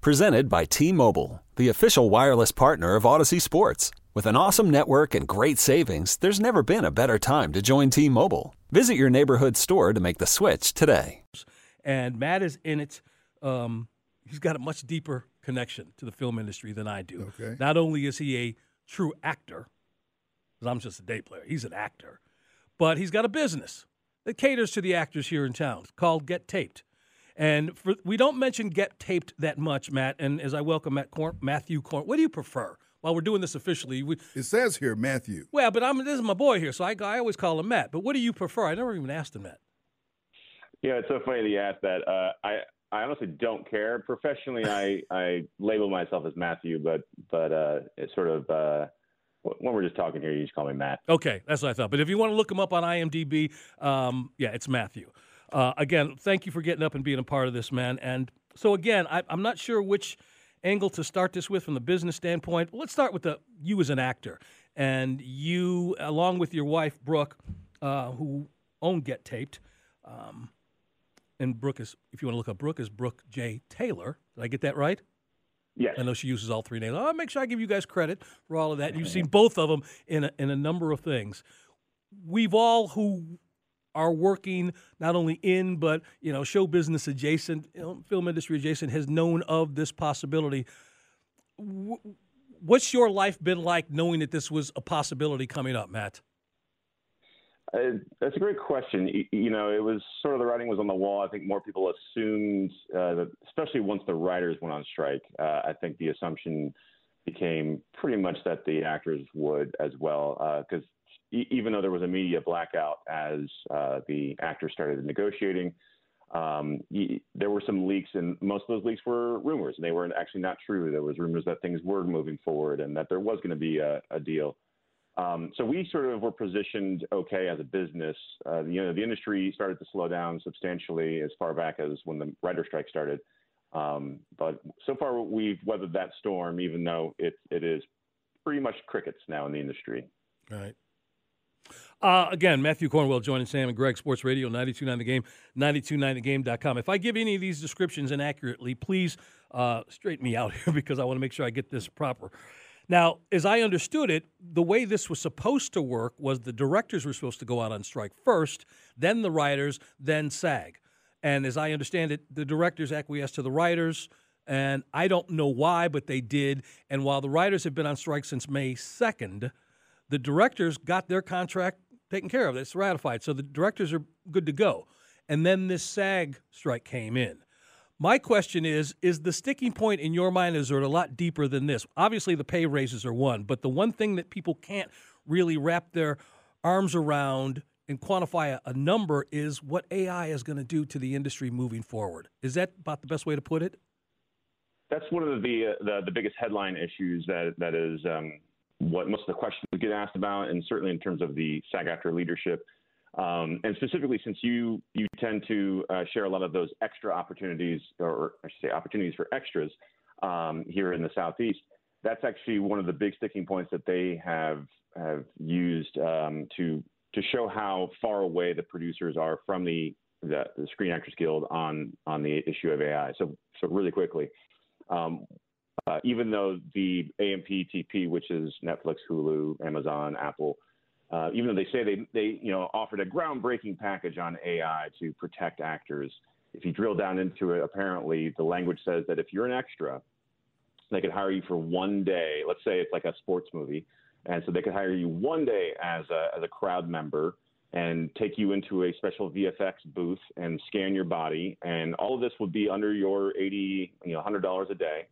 Presented by T Mobile, the official wireless partner of Audacy Sports. With an awesome network and great savings, there's never been a better time to join T Mobile. Visit your neighborhood store to make the switch today. And Matt is in it. Um, he's got a much deeper connection to the film industry than I do. Okay. Not only is he a true actor, because I'm just a day player, he's an actor, but he's got a business that caters to the actors here in town called Get Taped. And for, we don't mention Get Taped that much, Matt. And as I welcome Matt Corn, Matthew Corn, what do you prefer? While we're doing this officially, we, It says here, Matthew. well, but I'm this is my boy here, so I, I always call him Matt. But what do you prefer? I never even asked him that. Yeah, it's so funny that you asked that. Uh, I I honestly don't care. Professionally, I I label myself as Matthew, but but uh, it's sort of uh, when we're just talking here, you just call me Matt. Okay, that's what I thought. But if you want to look him up on IMDb, um, yeah, it's Matthew. Uh, again, thank you for getting up and being a part of this, man. And so again, I, I'm not sure which angle to start this with from the business standpoint. Let's start with the you as an actor, and you along with your wife Brooke, uh, who own Get Taped. Um, and Brooke is, if you want to look up Brooke, is Brooke J. Taylor. Did I get that right? Yes. I know she uses all three names. I'll make sure I give you guys credit for all of that. You've seen both of them in a, in a number of things. We've all who are working not only in but you know show business adjacent, film industry adjacent, has known of this possibility. What's your life been like knowing that this was a possibility coming up, Matt? Uh, that's a great question. You, know, it was sort of the writing was on the wall. I think more people assumed, uh, that, especially once the writers went on strike. Uh, I think the assumption became pretty much that the actors would as well, because even though there was a media blackout as uh, the actors started negotiating, um, there were some leaks, and most of those leaks were rumors, and they were actually not true. There was rumors that things were moving forward and that there was going to be a, a deal. Um, so we sort of were positioned okay as a business. Uh, you know, the industry started to slow down substantially as far back as when the writer strike started. Um, but so far we've weathered that storm, even though it it is pretty much crickets now in the industry. Right. Uh, again, Matthew Cornwell joining Sam and Greg, Sports Radio, 929 The Game, 929thegame.com. If I give any of these descriptions inaccurately, please uh, straighten me out here because I want to make sure I get this proper. Now, as I understood it, the way this was supposed to work was the directors were supposed to go out on strike first, then the writers, then SAG. And as I understand it, the directors acquiesced to the writers, and I don't know why, but they did. And while the writers have been on strike since May 2nd, the directors got their contract taken care of. It's ratified. So the directors are good to go. And then this SAG strike came in. My question is Is the sticking point in your mind, is it a lot deeper than this? Obviously, the pay raises are one, but the one thing that people can't really wrap their arms around and quantify a, a number is what AI is going to do to the industry moving forward. Is that about the best way to put it? That's one of the uh, the, the biggest headline issues that that is um, what most of the questions get asked about, and certainly in terms of the SAG-AFTRA leadership. Um, and specifically, since you you tend to uh, share a lot of those extra opportunities, or I should say, opportunities for extras um, here in the southeast, that's actually one of the big sticking points that they have have used um, to to show how far away the producers are from the, the the Screen Actors Guild on on the issue of AI. So so really quickly. Uh, even though the AMPTP, which is Netflix, Hulu, Amazon, Apple, uh, even though they say they, they you know offered a groundbreaking package on AI to protect actors, if you drill down into it, apparently the language says that if you're an extra, they could hire you for one day. Let's say it's like a sports movie, and so they could hire you one day as a as a crowd member and take you into a special VFX booth and scan your body, and all of this would be under your eighty you know hundred dollars a day.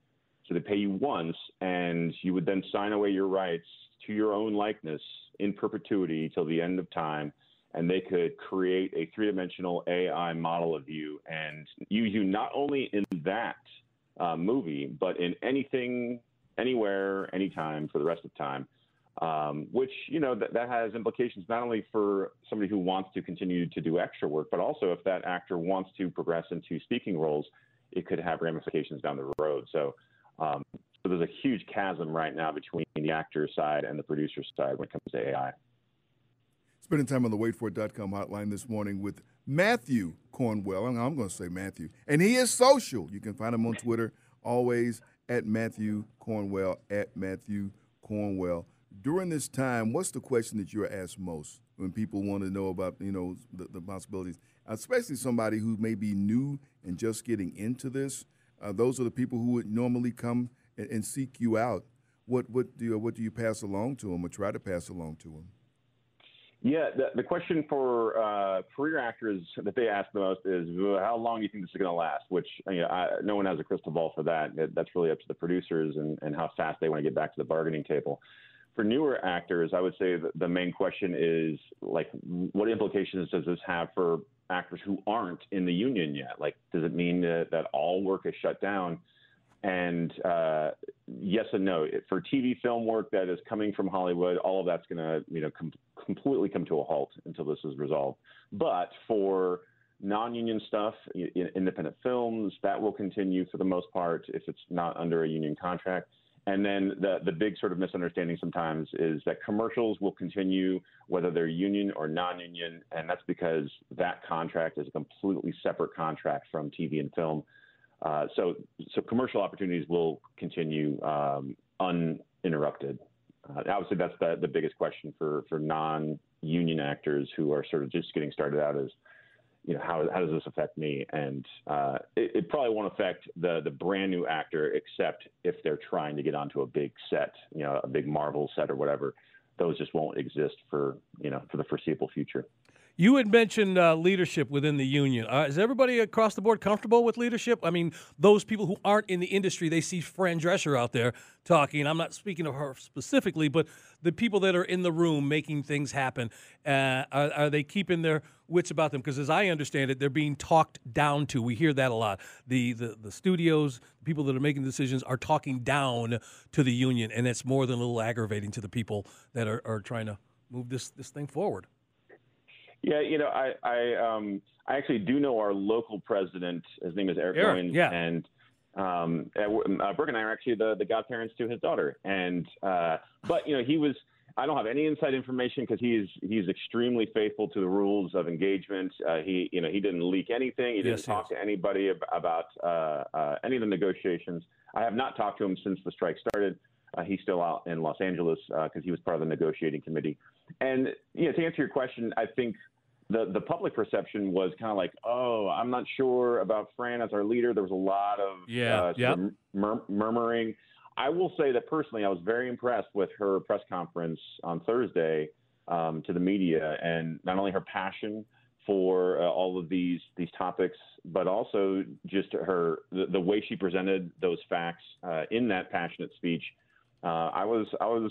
So they pay you once, and you would then sign away your rights to your own likeness in perpetuity till the end of time. And they could create a three dimensional AI model of you and use you not only in that uh, movie, but in anything, anywhere, anytime for the rest of time. Um, which you know that, that has implications not only for somebody who wants to continue to do extra work, but also if that actor wants to progress into speaking roles, it could have ramifications down the road. So, um, so there's a huge chasm right now between the actor side and the producer side when it comes to AI. Spending time on the waitfor.com hotline this morning with Matthew Cornwell, and I'm going to say Matthew, and he is social. You can find him on Twitter always at Matthew Cornwell at Matthew Cornwell. During this time, what's the question that you're asked most when people want to know about you know the, the possibilities, especially somebody who may be new and just getting into this? Uh, those are the people who would normally come and, and seek you out. What what do you, what do you pass along to them or try to pass along to them? Yeah, the, the question for uh, career actors that they ask the most is how long do you think this is going to last? Which you know, I, no one has a crystal ball for that. That's really up to the producers and, and how fast they want to get back to the bargaining table. For newer actors, I would say the main question is like, what implications does this have for actors who aren't in the union yet? Like, does it mean that, that all work is shut down? And uh, yes and no. For TV film work that is coming from Hollywood, all of that's going to you know com- completely come to a halt until this is resolved. But for non-union stuff, independent films, that will continue for the most part if it's not under a union contract. And then the the big sort of misunderstanding sometimes is that commercials will continue whether they're union or non-union, and that's because that contract is a completely separate contract from TV and film. Uh, so, so commercial opportunities will continue um, uninterrupted. Uh, obviously, that's the, the biggest question for, for non-union actors who are sort of just getting started out is, you know, how, how does this affect me? And uh, it, it, probably won't affect the, the brand new actor, except if they're trying to get onto a big set, you know, a big Marvel set or whatever. Those just won't exist for, you know, for the foreseeable future. You had mentioned uh, leadership within the union. Uh, is everybody across the board comfortable with leadership? I mean, those people who aren't in the industry, they see Fran Drescher out there talking. I'm not speaking of her specifically, but the people that are in the room making things happen, uh, are, are, they keeping their wits about them? Because as I understand it, they're being talked down to. We hear that a lot. The, the, the studios, the people that are making decisions are talking down to the union, and it's more than a little aggravating to the people that are, are trying to move this, this thing forward. Yeah, you know, I I um I actually do know our local president. His name is Eric, Eric yeah. and um, uh, Brooke and I are actually the the godparents to his daughter. And uh, but you know, he was. I don't have any inside information because he's he's extremely faithful to the rules of engagement. Uh, he you know he didn't leak anything. He didn't yes, talk yes. to anybody about uh, uh, any of the negotiations. I have not talked to him since the strike started. Uh, he's still out in Los Angeles because uh, he was part of the negotiating committee. And you know, to answer your question, I think the the public perception was kind of like, oh, I'm not sure about Fran as our leader. There was a lot of yeah, uh, yep. mur- murmuring. I will say that personally, I was very impressed with her press conference on Thursday um, to the media, and not only her passion for uh, all of these these topics, but also just her the, the way she presented those facts uh, in that passionate speech. Uh, I was I was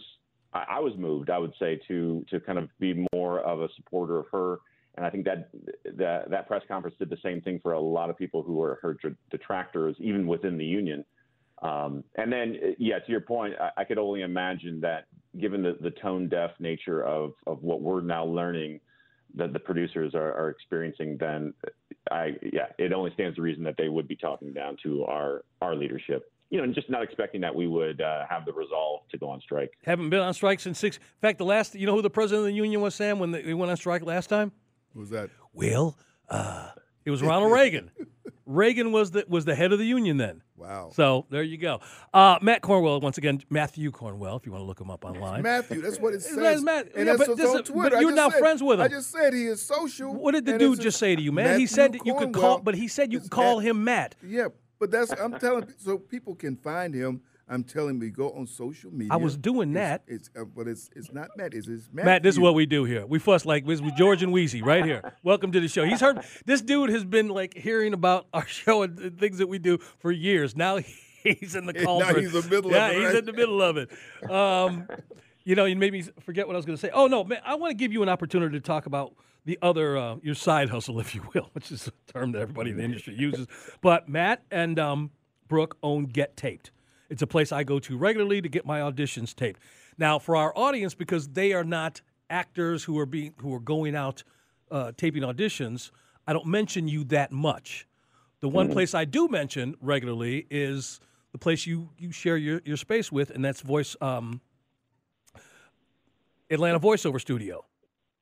I was moved, I would say, to to kind of be more of a supporter of her and I think that that that press conference did the same thing for a lot of people who were her detractors, even within the union. Um, and then, yeah, to your point, I, I, could only imagine that given the, the tone deaf nature of, of what we're now learning that the producers are, are experiencing, then I, yeah, it only stands to reason that they would be talking down to our, our leadership you know, and just not expecting that we would uh, have the resolve to go on strike. Haven't been on strike since six. In fact, the last, you know, who the president of the union was, Sam, when they went on strike last time? Who was that? Well, uh, it was Ronald Reagan. Reagan was the was the head of the union then. Wow. So there you go. Uh, Matt Cornwell, once again, Matthew Cornwell, if you want to look him up online. Matthew, that's what it says. Matt, and yeah, but, this, but you're now said, friends with him. I just said he is social. What did the dude just say to you, man? Matthew he said Cornwell, you could call, but he said you could call him Matt. Yeah, but that's I'm telling so people can find him I'm telling you, go on social media. I was doing that. It's, uh, but it's it's not Matt. It's, it's Matt. Matt, this is what we do here. We fuss like this with George and Weezy right here. Welcome to the show. He's heard this dude has been like hearing about our show and things that we do for years. Now he's in the cauldron. now he's in the middle yeah, of it. Yeah, he's in the middle of it. Um, you know, you made me forget what I was going to say. Oh no, man, I want to give you an opportunity to talk about the other uh, your side hustle, if you will, which is a term that everybody in the industry uses. But Matt and um, Brooke own Get Taped. It's a place I go to regularly to get my auditions taped. Now, for our audience, because they are not actors who are being who are going out uh, taping auditions, I don't mention you that much. The one place I do mention regularly is the place you you share your, your space with, and that's Voice um, Atlanta Voiceover Studio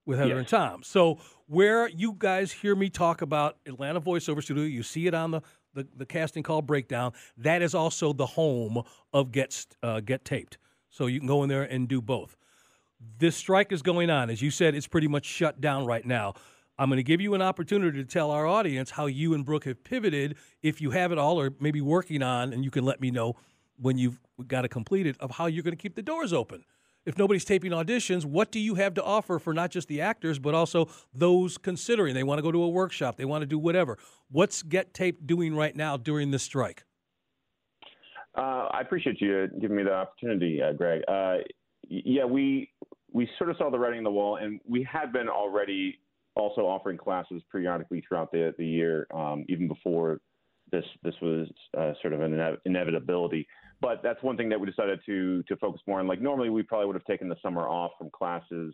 with Heather Yes. and Tom. So where you guys hear me talk about Atlanta Voiceover Studio, you see it on the the, the casting call breakdown. That is also the home of Get uh, Get Taped. So you can go in there and do both. This strike is going on, as you said. It's pretty much shut down right now. I'm going to give you an opportunity to tell our audience how you and Brooke have pivoted, if you have it all, or maybe working on, and you can let me know when you've got it completed of how you're going to keep the doors open. If nobody's taping auditions, what do you have to offer for not just the actors, but also those considering they want to go to a workshop, they want to do whatever? What's Get Taped doing right now during this strike? Uh, I appreciate you giving me the opportunity, uh, Greg. Uh, yeah, we we sort of saw the writing on the wall, and we had been already also offering classes periodically throughout the the year, um, even before this this was uh, sort of an ine- inevitability. But that's one thing that we decided to to focus more on. Like normally, we probably would have taken the summer off from classes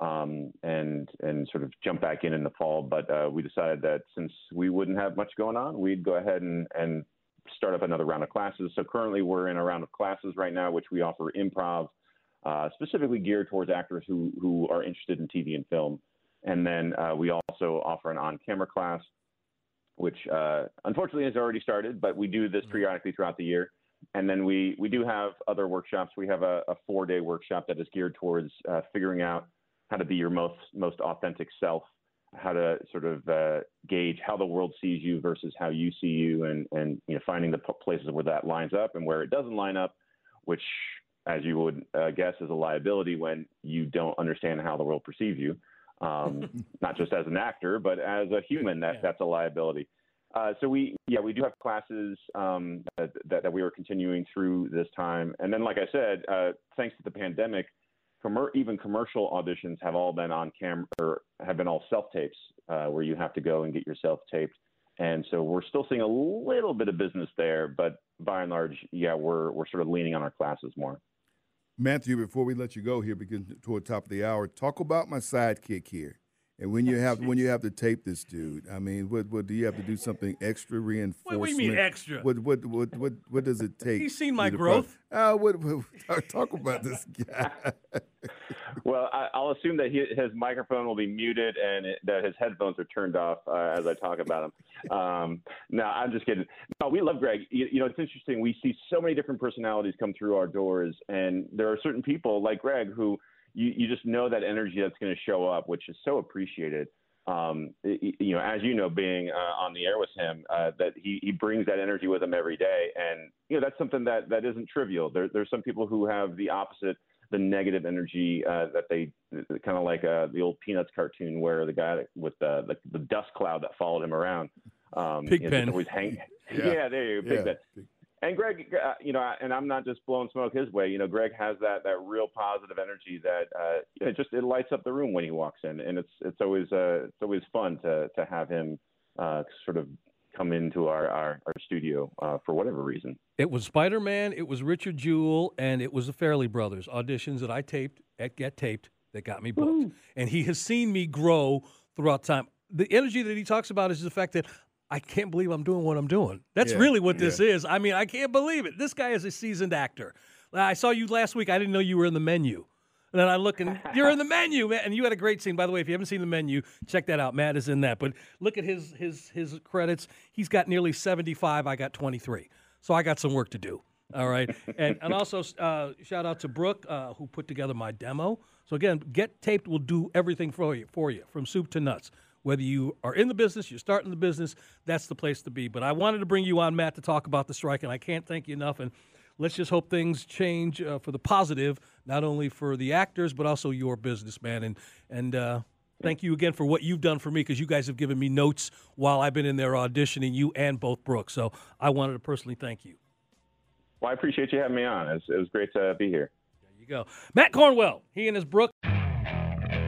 um, and and sort of jump back in in the fall. But uh, we decided that since we wouldn't have much going on, we'd go ahead and and start up another round of classes. So currently, we're in a round of classes right now, which we offer improv, uh, specifically geared towards actors who who are interested in TV and film. And then uh, we also offer an on-camera class, which uh, unfortunately has already started, but we do this periodically throughout the year. And then we we do have other workshops. We have a, a four-day workshop that is geared towards uh, figuring out how to be your most most authentic self, how to sort of uh, gauge how the world sees you versus how you see you, and and you know finding the p- places where that lines up and where it doesn't line up, which as you would uh, guess is a liability when you don't understand how the world perceives you, um, not just as an actor but as a human. That Yeah. that's a liability. Uh, so we, yeah, we do have classes um, that, that, we are continuing through this time, and then, like I said, uh, thanks to the pandemic, even commercial auditions have all been on camera or have been all self tapes, uh, where you have to go and get yourself taped. And so we're still seeing a little bit of business there, but by and large, yeah, we're we're sort of leaning on our classes more. Matthew, before we let you go here, begin toward top of the hour, talk about my sidekick here. And when you have when you have to tape this dude, I mean, what what do you have to do something extra reinforcement? What do you mean extra? What what what what what does it take? He's seen my you to growth. Uh, what, what, talk, talk about this guy. Well, I, I'll assume that he, his microphone will be muted and it, that his headphones are turned off uh, as I talk about him. Um, no, I'm just kidding. No, we love Greg. You, you know, it's interesting. We see so many different personalities come through our doors, and there are certain people like Greg who you, you just know that energy that's going to show up, which is so appreciated. Um, you know, as you know, being uh, on the air with him, uh, that he, he brings that energy with him every day, and you know that's something that that isn't trivial. There, there's some people who have the opposite the negative energy uh, that they kind of like uh, the old Peanuts cartoon where the guy with the, the the dust cloud that followed him around. Um, Pig you know, always hang. Yeah. Yeah. there you go, Pig Yeah. And Greg, uh, you know, and I'm not just blowing smoke his way. You know, Greg has that that real positive energy that uh, it just it lights up the room when he walks in, and it's it's always uh, it's always fun to to have him uh, sort of come into our our, our studio uh, for whatever reason. It was Spider Man, it was Richard Jewell, and it was the Farrelly Brothers auditions that I taped at Get Taped that got me booked. And he has seen me grow throughout time. The energy that he talks about is the fact that I can't believe I'm doing what I'm doing. That's Yeah, really what this is. I mean, I can't believe it. This guy is a seasoned actor. I saw you last week. I didn't know you were in the menu. And then I look and you're in the menu, man. And you had a great scene. By the way, if you haven't seen the menu, check that out. Matt is in that. But look at his his his credits. He's got nearly 75. I got 23. So I got some work to do. All right. and and also uh, shout out to Brooke uh, who put together my demo. So again, Get Taped will do everything for you for you from soup to nuts. Whether you are in the business, you're starting the business, that's the place to be. But I wanted to bring you on, Matt, to talk about the strike, and I can't thank you enough. And let's just hope things change uh, for the positive, not only for the actors but also your business, man. And and uh, thank you again for what you've done for me because you guys have given me notes while I've been in there auditioning you and both Brooks. So I wanted to personally thank you. Well, I appreciate you having me on. It was, it was great to be here. There you go, Matt Cornwell. He and his Brooke.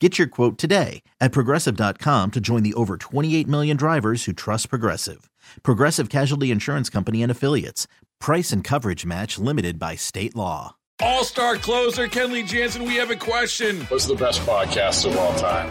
Get your quote today at progressive.com to join the over 28 million drivers who trust Progressive. Progressive Casualty Insurance Company and Affiliates. Price and coverage match limited by state law. All star closer, Kenley Jansen, we have a question. What's the best podcast of all time?